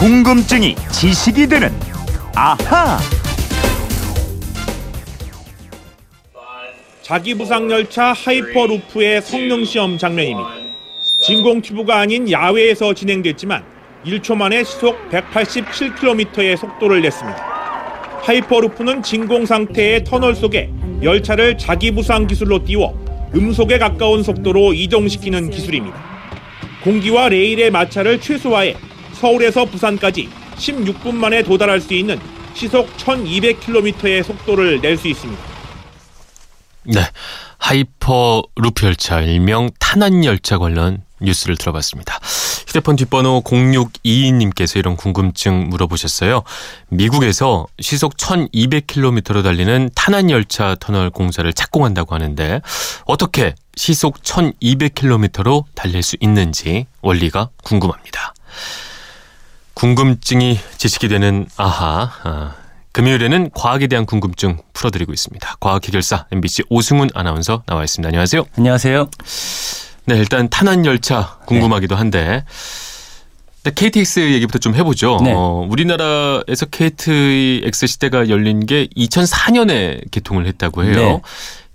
궁금증이 지식이 되는 아하. 자기 부상 열차 하이퍼루프의 성능 시험 장면입니다. 진공 튜브가 아닌 야외에서 진행됐지만 1초 만에 시속 187km의 속도를 냈습니다. 하이퍼루프는 진공 상태의 터널 속에 열차를 자기 부상 기술로 띄워 음속에 가까운 속도로 이동시키는 기술입니다. 공기와 레일의 마찰을 최소화해 서울에서 부산까지 16분 만에 도달할 수 있는 시속 1200km의 속도를 낼 수 있습니다. 네. 하이퍼 루프 열차, 일명 탄환 열차 관련 뉴스를 들어봤습니다. 휴대폰 뒷번호 0622님께서 이런 궁금증 물어보셨어요. 미국에서 시속 1200km로 달리는 탄환 열차 터널 공사를 착공한다고 하는데 어떻게 시속 1200km로 달릴 수 있는지 원리가 궁금합니다. 궁금증이 지식이 되는 아하. 아, 금요일에는 과학에 대한 궁금증 풀어드리고 있습니다. 과학 해결사 MBC 오승훈 아나운서 나와 있습니다. 안녕하세요. 안녕하세요. 네, 일단 탄환 열차 궁금하기도 한데 네, KTX 얘기부터 좀 해보죠. 네. 어, 우리나라에서 KTX 시대가 열린 게 2004년에 개통을 했다고 해요. 네.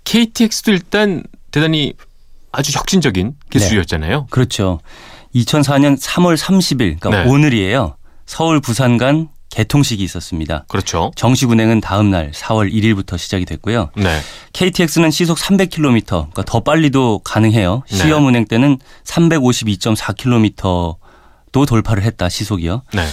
KTX도 일단 대단히 아주 혁신적인 기술이었잖아요. 그렇죠. 2004년 3월 30일, 그러니까 네. 오늘이에요. 서울 부산 간 개통식이 있었습니다. 그렇죠. 정식 운행은 다음 날 4월 1일부터 시작이 됐고요. 네. KTX는 시속 300km, 그러니까 더 빨리도 가능해요. 네. 시험 운행 때는 352.4km도 돌파를 했다, 시속이요. 네.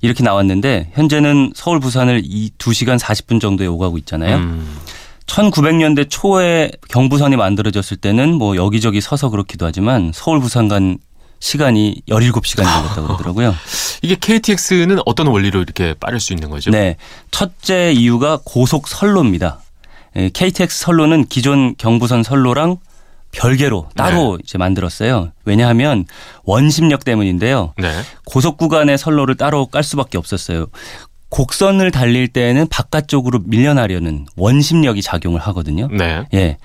이렇게 나왔는데 현재는 서울 부산을 이 2시간 40분 정도에 오가고 있잖아요. 음, 1900년대 초에 경부선이 만들어졌을 때는 뭐 여기저기 서서 그렇기도 하지만 서울 부산 간 시간이 17시간이 걸렸다고 그러더라고요. 이게 KTX는 어떤 원리로 이렇게 빠를 수 있는 거죠? 네. 첫째 이유가 고속 선로입니다. 예, KTX 선로는 기존 경부선 선로랑 별개로 따로 이제 만들었어요. 왜냐하면 원심력 때문인데요. 네. 고속 구간의 선로를 따로 깔 수밖에 없었어요. 곡선을 달릴 때는 바깥쪽으로 밀려나려는 원심력이 작용을 하거든요. 네. 예.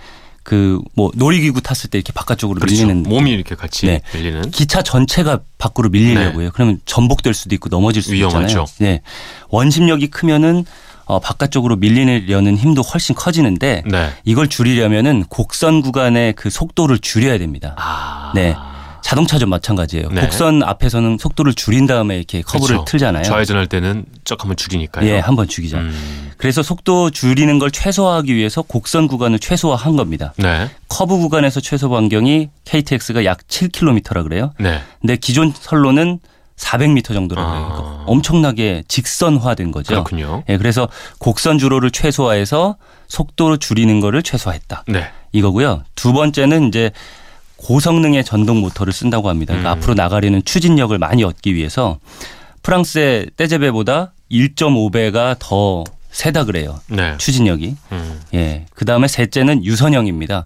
그 뭐 놀이기구 탔을 때 이렇게 바깥쪽으로 그렇죠. 밀리는 몸이 이렇게 같이 네. 밀리는. 기차 전체가 밖으로 밀리려고요. 그러면 전복될 수도 있고 넘어질 수도 위험하죠. 있잖아요. 네. 원심력이 크면은 어 바깥쪽으로 밀리려는 힘도 훨씬 커지는데 네. 이걸 줄이려면은 곡선 구간의 그 속도를 줄여야 됩니다. 아. 네. 자동차도 마찬가지예요. 네. 곡선 앞에서는 속도를 줄인 다음에 이렇게 커브를 그렇죠. 틀잖아요. 좌회전할 때는 쩍 한번 줄이니까요. 예, 한번 죽이자. 음. 그래서 속도 줄이는 걸 최소화하기 위해서 곡선 구간을 최소화한 겁니다. 네. 커브 구간에서 최소 반경이 KTX가 약 7km라 그래요. 네. 근데 기존 선로는 400m 정도라고 해요. 아. 그러니까 엄청나게 직선화된 거죠. 그렇군요. 예, 그래서 곡선 주로를 최소화해서 속도를 줄이는 거를 최소화했다. 네. 이거고요. 두 번째는 이제 고성능의 전동 모터를 쓴다고 합니다. 그러니까 음. 앞으로 나가려는 추진력을 많이 얻기 위해서 프랑스의 떼제베보다 1.5배가 더 세다 그래요. 네. 추진력이. 음. 예. 그 다음에 셋째는 유선형입니다.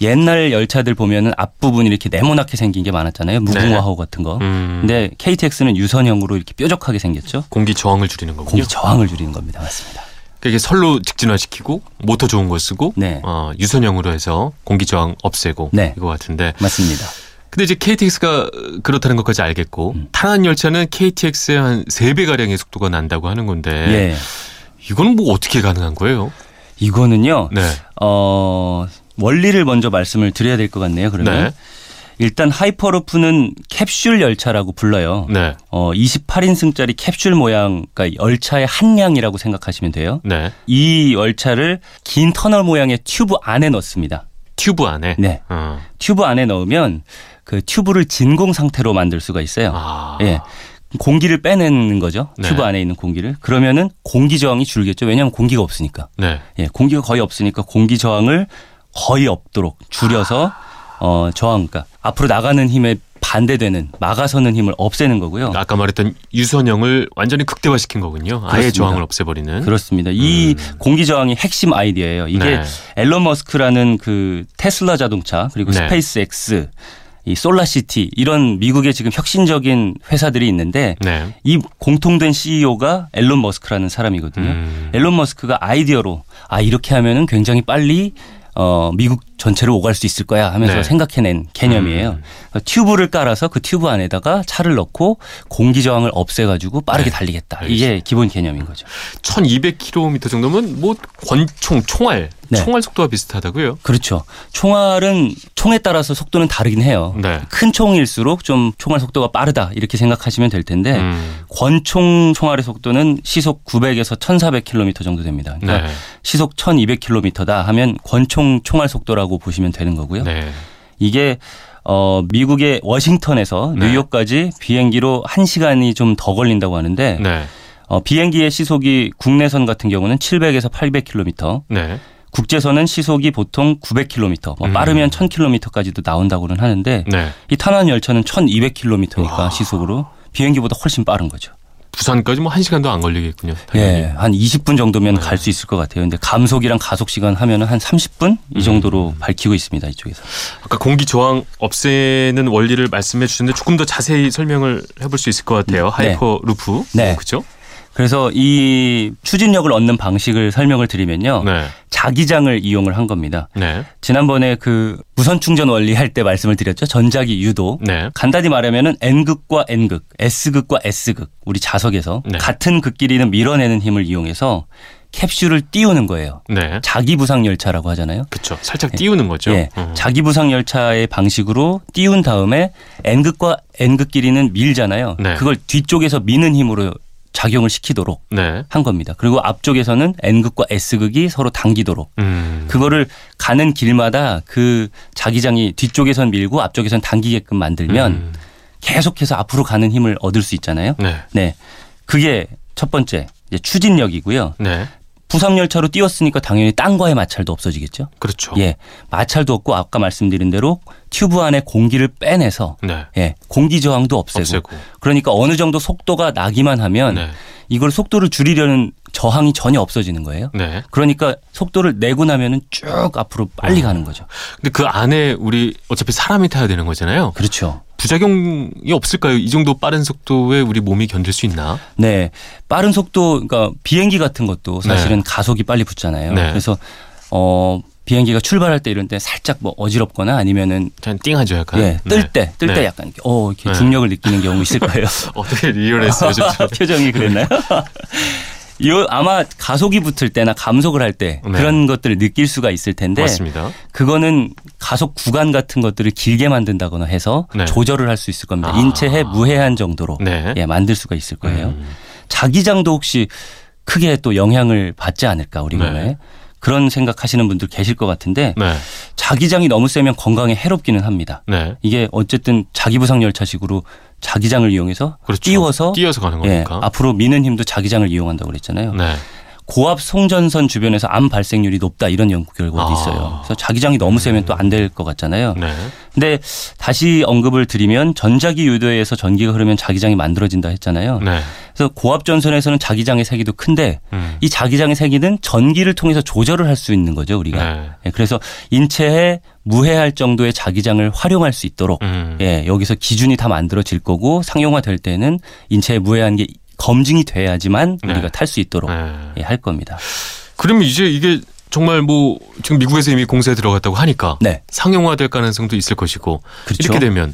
옛날 열차들 보면은 앞부분이 이렇게 네모나게 생긴 게 많았잖아요. 무궁화호 같은 거. 음. 근데 KTX는 유선형으로 이렇게 뾰족하게 생겼죠. 공기 저항을 줄이는 거군요. 공기 저항을 줄이는 겁니다. 맞습니다. 이게 선로 직진화시키고 모터 좋은 거 쓰고 네. 어, 유선형으로 해서 공기 저항 없애고 네. 이거 같은데 맞습니다. 근데 이제 KTX가 그렇다는 것까지 알겠고 음. 탄환 열차는 KTX의 한 3배 가량의 속도가 난다고 하는 건데 예. 이거는 뭐 어떻게 가능한 거예요? 이거는요. 네. 어, 원리를 먼저 말씀을 드려야 될 것 같네요. 그러면 네. 일단 하이퍼루프는 캡슐 열차라고 불러요. 네. 어, 28인승짜리 캡슐 모양, 그러니까 열차의 한량이라고 생각하시면 돼요. 네. 이 열차를 긴 터널 모양의 튜브 안에 넣습니다. 튜브 안에 네. 어. 튜브 안에 넣으면 그 튜브를 진공 상태로 만들 수가 있어요. 아. 예. 공기를 빼내는 거죠. 네. 튜브 안에 있는 공기를. 그러면은 공기 저항이 줄겠죠. 왜냐하면 공기가 없으니까. 네. 예, 공기가 거의 없으니까 공기 저항을 거의 없도록 줄여서 어, 저항, 그러니까 앞으로 나가는 힘에 반대되는 막아서는 힘을 없애는 거고요. 아까 말했던 유선형을 완전히 극대화시킨 거군요. 아예 그렇습니다. 저항을 없애버리는. 그렇습니다. 이 음. 공기 저항이 핵심 아이디어예요. 이게 네. 앨런 머스크라는 그 테슬라 자동차 그리고 네. 스페이스 X 이 솔라시티 이런 미국의 지금 혁신적인 회사들이 있는데 네. 이 공통된 CEO가 앨런 머스크라는 사람이거든요. 음. 앨런 머스크가 아이디어로 아 이렇게 하면은 굉장히 빨리 어, 미국 전체를 오갈 수 있을 거야 하면서 네. 생각해낸 개념이에요. 음. 튜브를 깔아서 그 튜브 안에다가 차를 넣고 공기 저항을 없애가지고 빠르게 네. 달리겠다. 알겠습니다. 이게 기본 개념인 거죠. 1200km 정도면 뭐 권총 총알 네. 총알 속도와 비슷하다고요? 그렇죠. 총알은 총에 따라서 속도는 다르긴 해요. 네. 큰 총일수록 좀 총알 속도가 빠르다 이렇게 생각하시면 될 텐데 음. 권총 총알의 속도는 시속 900에서 1,400km 정도 됩니다. 그러니까 네. 시속 1,200km다 하면 권총 총알 속도라고 보시면 되는 거고요. 네. 이게 어 미국의 워싱턴에서 네. 뉴욕까지 비행기로 1시간이 좀 더 걸린다고 하는데 네. 어 비행기의 시속이 국내선 같은 경우는 700에서 800km, 네. 국제선은 시속이 보통 900km, 뭐 음. 빠르면 1000km까지도 나온다고는 하는데 네. 이 탄환 열차는 1200km니까 와. 시속으로 비행기보다 훨씬 빠른 거죠. 부산까지 뭐 1시간도 안 걸리겠군요. 당연히. 예, 한 20분 정도면 네. 갈수 있을 것 같아요. 근데 감속이랑 가속 시간 하면은 한 30분 음. 이 정도로 밝히고 있습니다. 이쪽에서. 아까 공기 저항 없애는 원리를 말씀해 주셨는데 조금 더 자세히 설명을 해볼 수 있을 것 같아요. 하이퍼 루프. 네. 그죠? 그래서 이 추진력을 얻는 방식을 설명을 드리면요. 네. 자기장을 이용을 한 겁니다. 네. 지난번에 그 무선 충전 원리 할 때 말씀을 드렸죠. 전자기 유도. 네. 간단히 말하면은 N극과 N극, S극과 S극 우리 자석에서 네. 같은 극끼리는 밀어내는 힘을 이용해서 캡슐을 띄우는 거예요. 네. 자기 부상 열차라고 하잖아요. 그렇죠. 살짝 띄우는 거죠. 예, 어. 자기 부상 열차의 방식으로 띄운 다음에 N극과 N극끼리는 밀잖아요. 네. 그걸 뒤쪽에서 미는 힘으로 작용을 시키도록 네. 한 겁니다. 그리고 앞쪽에서는 N극과 S극이 서로 당기도록 음. 그거를 가는 길마다 그 자기장이 뒤쪽에선 밀고 앞쪽에선 당기게끔 만들면 음. 계속해서 앞으로 가는 힘을 얻을 수 있잖아요. 네. 네. 그게 첫 번째 이제 추진력이고요. 네. 부상 열차로 띄웠으니까 당연히 땅과의 마찰도 없어지겠죠. 그렇죠. 예. 마찰도 없고 아까 말씀드린 대로 튜브 안에 공기를 빼내서 네. 예. 공기 저항도 없애고. 없애고. 그러니까 어느 정도 속도가 나기만 하면 네. 이걸 속도를 줄이려는 저항이 전혀 없어지는 거예요. 네. 그러니까 속도를 내고 나면은 쭉 앞으로 빨리 어. 가는 거죠. 근데 그 안에 우리 어차피 사람이 타야 되는 거잖아요. 그렇죠. 부작용이 없을까요? 이 정도 빠른 속도에 우리 몸이 견딜 수 있나? 네. 빠른 속도, 그러니까 비행기 같은 것도 사실은 가속이 빨리 붙잖아요. 네. 그래서, 어, 비행기가 출발할 때 이런 때 살짝 뭐 어지럽거나 아니면은 그냥 띵하죠, 약간. 예, 뜰 때, 뜰때 네. 약간 이렇게 어, 이렇게 네. 중력을 느끼는 경우 있을 거예요. 어떻게 리얼했어요, 좀. 표정이 그랬나요? 요 아마 가속이 붙을 때나 감속을 할때 네. 그런 것들을 느낄 수가 있을 텐데 맞습니다. 그거는 가속 구간 같은 것들을 길게 만든다거나 해서 네. 조절을 할 수 있을 겁니다. 아. 인체에 무해한 정도로 네. 예, 만들 수가 있을 거예요. 음. 자기장도 혹시 크게 또 영향을 받지 않을까 우리 네. 몸에 그런 생각하시는 분들 계실 것 같은데 네. 자기장이 너무 세면 건강에 해롭기는 합니다. 네. 이게 어쨌든 자기부상 열차식으로 자기장을 이용해서 그렇죠. 띄워서 띄어서 가는 예, 거니까. 앞으로 미는 힘도 자기장을 이용한다고 그랬잖아요. 네. 고압 송전선 주변에서 암 발생률이 높다 이런 연구 결과도 아. 있어요. 그래서 자기장이 너무 세면 또 안 될 것 같잖아요. 네. 근데 다시 언급을 드리면 전자기 유도에서 전기가 흐르면 자기장이 만들어진다 했잖아요. 네. 그래서 고압 전선에서는 자기장의 세기도 큰데 음. 이 자기장의 세기는 전기를 통해서 조절을 할 수 있는 거죠 우리가. 네. 예, 그래서 인체에 무해할 정도의 자기장을 활용할 수 있도록 음. 예, 여기서 기준이 다 만들어질 거고 상용화될 때는 인체에 무해한 게 검증이 돼야지만 네. 우리가 탈 수 있도록 네. 예, 할 겁니다. 그러면 이제 이게 정말 뭐 지금 미국에서 이미 공사에 들어갔다고 하니까 네. 상용화될 가능성도 있을 것이고 그렇죠. 이렇게 되면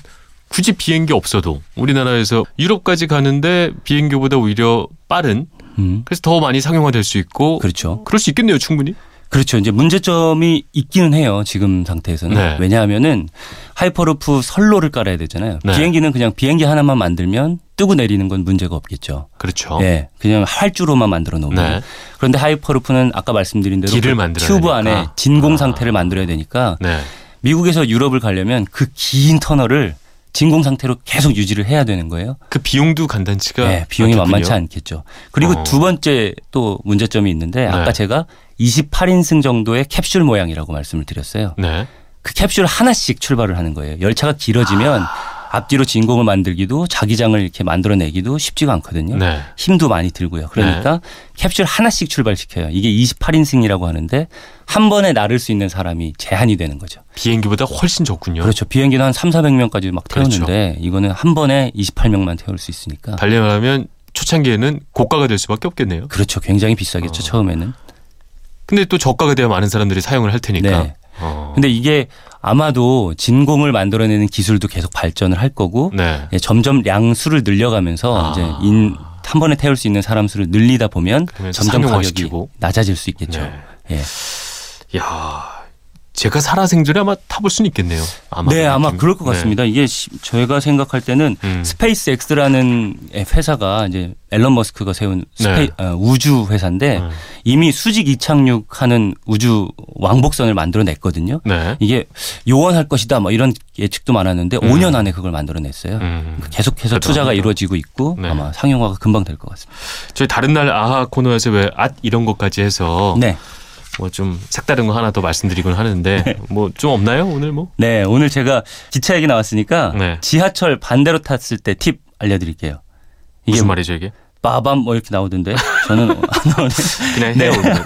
굳이 비행기 없어도 우리나라에서 유럽까지 가는데 비행기보다 오히려 빠른 음, 그래서 더 많이 상용화될 수 있고 그렇죠. 그럴 수 있겠네요 충분히. 그렇죠. 이제 문제점이 있기는 해요. 지금 상태에서는. 네. 왜냐하면은 하이퍼루프 선로를 깔아야 되잖아요. 네. 비행기는 그냥 비행기 하나만 만들면 뜨고 내리는 건 문제가 없겠죠. 그렇죠. 예. 그냥 활주로만 만들어 놓으면. 네. 그런데 hyperloop는 아까 말씀드린 대로 길을 그 만들어야 튜브. 안에 진공 아. 상태를 만들어야 되니까 네. 미국에서 유럽을 가려면 그 긴 터널을 진공 상태로 계속 유지를 해야 되는 거예요. 그 비용도 간단치가 네, 비용이 않겠군요. 만만치 않겠죠. 그리고 어. 두 번째 또 문제점이 있는데 아까 네. 제가 28인승 정도의 캡슐 모양이라고 말씀을 드렸어요. 네. 그 캡슐 하나씩 출발을 하는 거예요. 열차가 길어지면 앞뒤로 진공을 만들기도 자기장을 이렇게 만들어내기도 쉽지가 않거든요. 네. 힘도 많이 들고요. 그러니까 캡슐 하나씩 출발시켜요. 이게 28인승이라고 하는데 한 번에 나를 수 있는 사람이 제한이 되는 거죠. 비행기보다 훨씬 적군요. 그렇죠. 비행기는 한 3, 400명까지 막 그렇죠. 태우는데 이거는 한 번에 28명만 태울 수 있으니까 달려면 초창기에는 고가가 될 수밖에 없겠네요. 그렇죠. 굉장히 비싸겠죠. 어. 처음에는. 근데 또 저가가 돼야 많은 사람들이 사용을 할 테니까. 네. 어. 근데 이게 아마도 진공을 만들어내는 기술도 계속 발전을 할 거고 네. 예, 점점 량수를 늘려가면서 아. 이제 인, 한 번에 태울 수 있는 사람 수를 늘리다 보면 점점 가격이. 낮아질 수 있겠죠. 네. 예. 야, 제가 살아생전에 아마 타볼 수는 있겠네요. 아마. 네, 아마. 그럴 것 네. 같습니다. 이게 시- 저희가 생각할 때는 음. SpaceX라는 회사가 이제 앨런 머스크가 세운 스페이, 네. 어, 우주 회사인데 음. 이미 수직 이착륙하는 우주 왕복선을 만들어냈거든요. 네. 이게 요원할 것이다 뭐 이런 예측도 많았는데 음. 5년 안에 그걸 만들어냈어요. 음. 계속해서 대단합니다. 투자가 이루어지고 있고 네. 아마 상용화가 금방 될 것 같습니다. 저희 다른 날 아하 코너에서 왜 앗 이런 것까지 해서 네. 뭐 좀 색다른 거 하나 더 말씀드리곤 하는데 뭐좀 없나요 오늘 뭐? 네, 오늘 제가 기차 얘기 나왔으니까 네. 지하철 반대로 탔을 때 팁 알려드릴게요. 이게 무슨 말이죠 이게? 빠밤 뭐 이렇게 나오던데 저는 안 나오네. 그냥 해요. 오늘.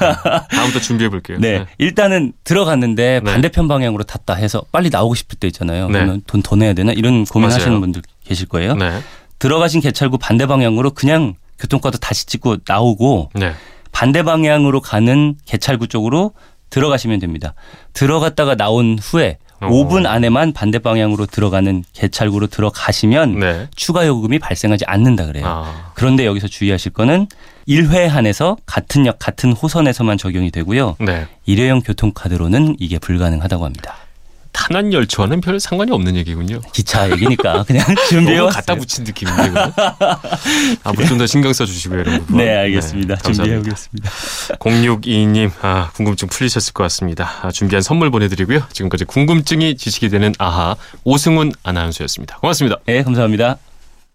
다음부터 준비해 볼게요. 네. 일단은 들어갔는데 네. 반대편 방향으로 탔다 해서 빨리 나오고 싶을 때 있잖아요. 네. 그러면 돈 더 내야 되나 이런 고민하시는. 분들 계실 거예요. 네. 들어가신 개찰구 반대 방향으로 그냥 교통카드 다시 찍고 나오고 네. 반대 방향으로 가는 개찰구 쪽으로 들어가시면 됩니다. 들어갔다가 나온 후에 어. 5분 안에만 반대 방향으로 들어가는 개찰구로 들어가시면 네. 추가 요금이 발생하지 않는다 그래요. 아. 그런데 여기서 주의하실 거는 1회 한에서 같은 역 같은 호선에서만 적용이 되고요. 네. 일회용 교통카드로는 이게 불가능하다고 합니다. 탄환 열차와는 별 상관이 없는 얘기군요. 기차 얘기니까 그냥 준비해. 갖다 붙인 느낌인데. 앞으로 좀 더 신경 써주시고요 이런 부분. 네, 알겠습니다. 준비해 감사합니다. 오겠습니다. 0622님, 아, 궁금증 풀리셨을 것 같습니다. 아, 준비한 선물 보내드리고요. 지금까지 궁금증이 지식이 되는 아하 오승훈 아나운서였습니다. 고맙습니다. 네, 감사합니다.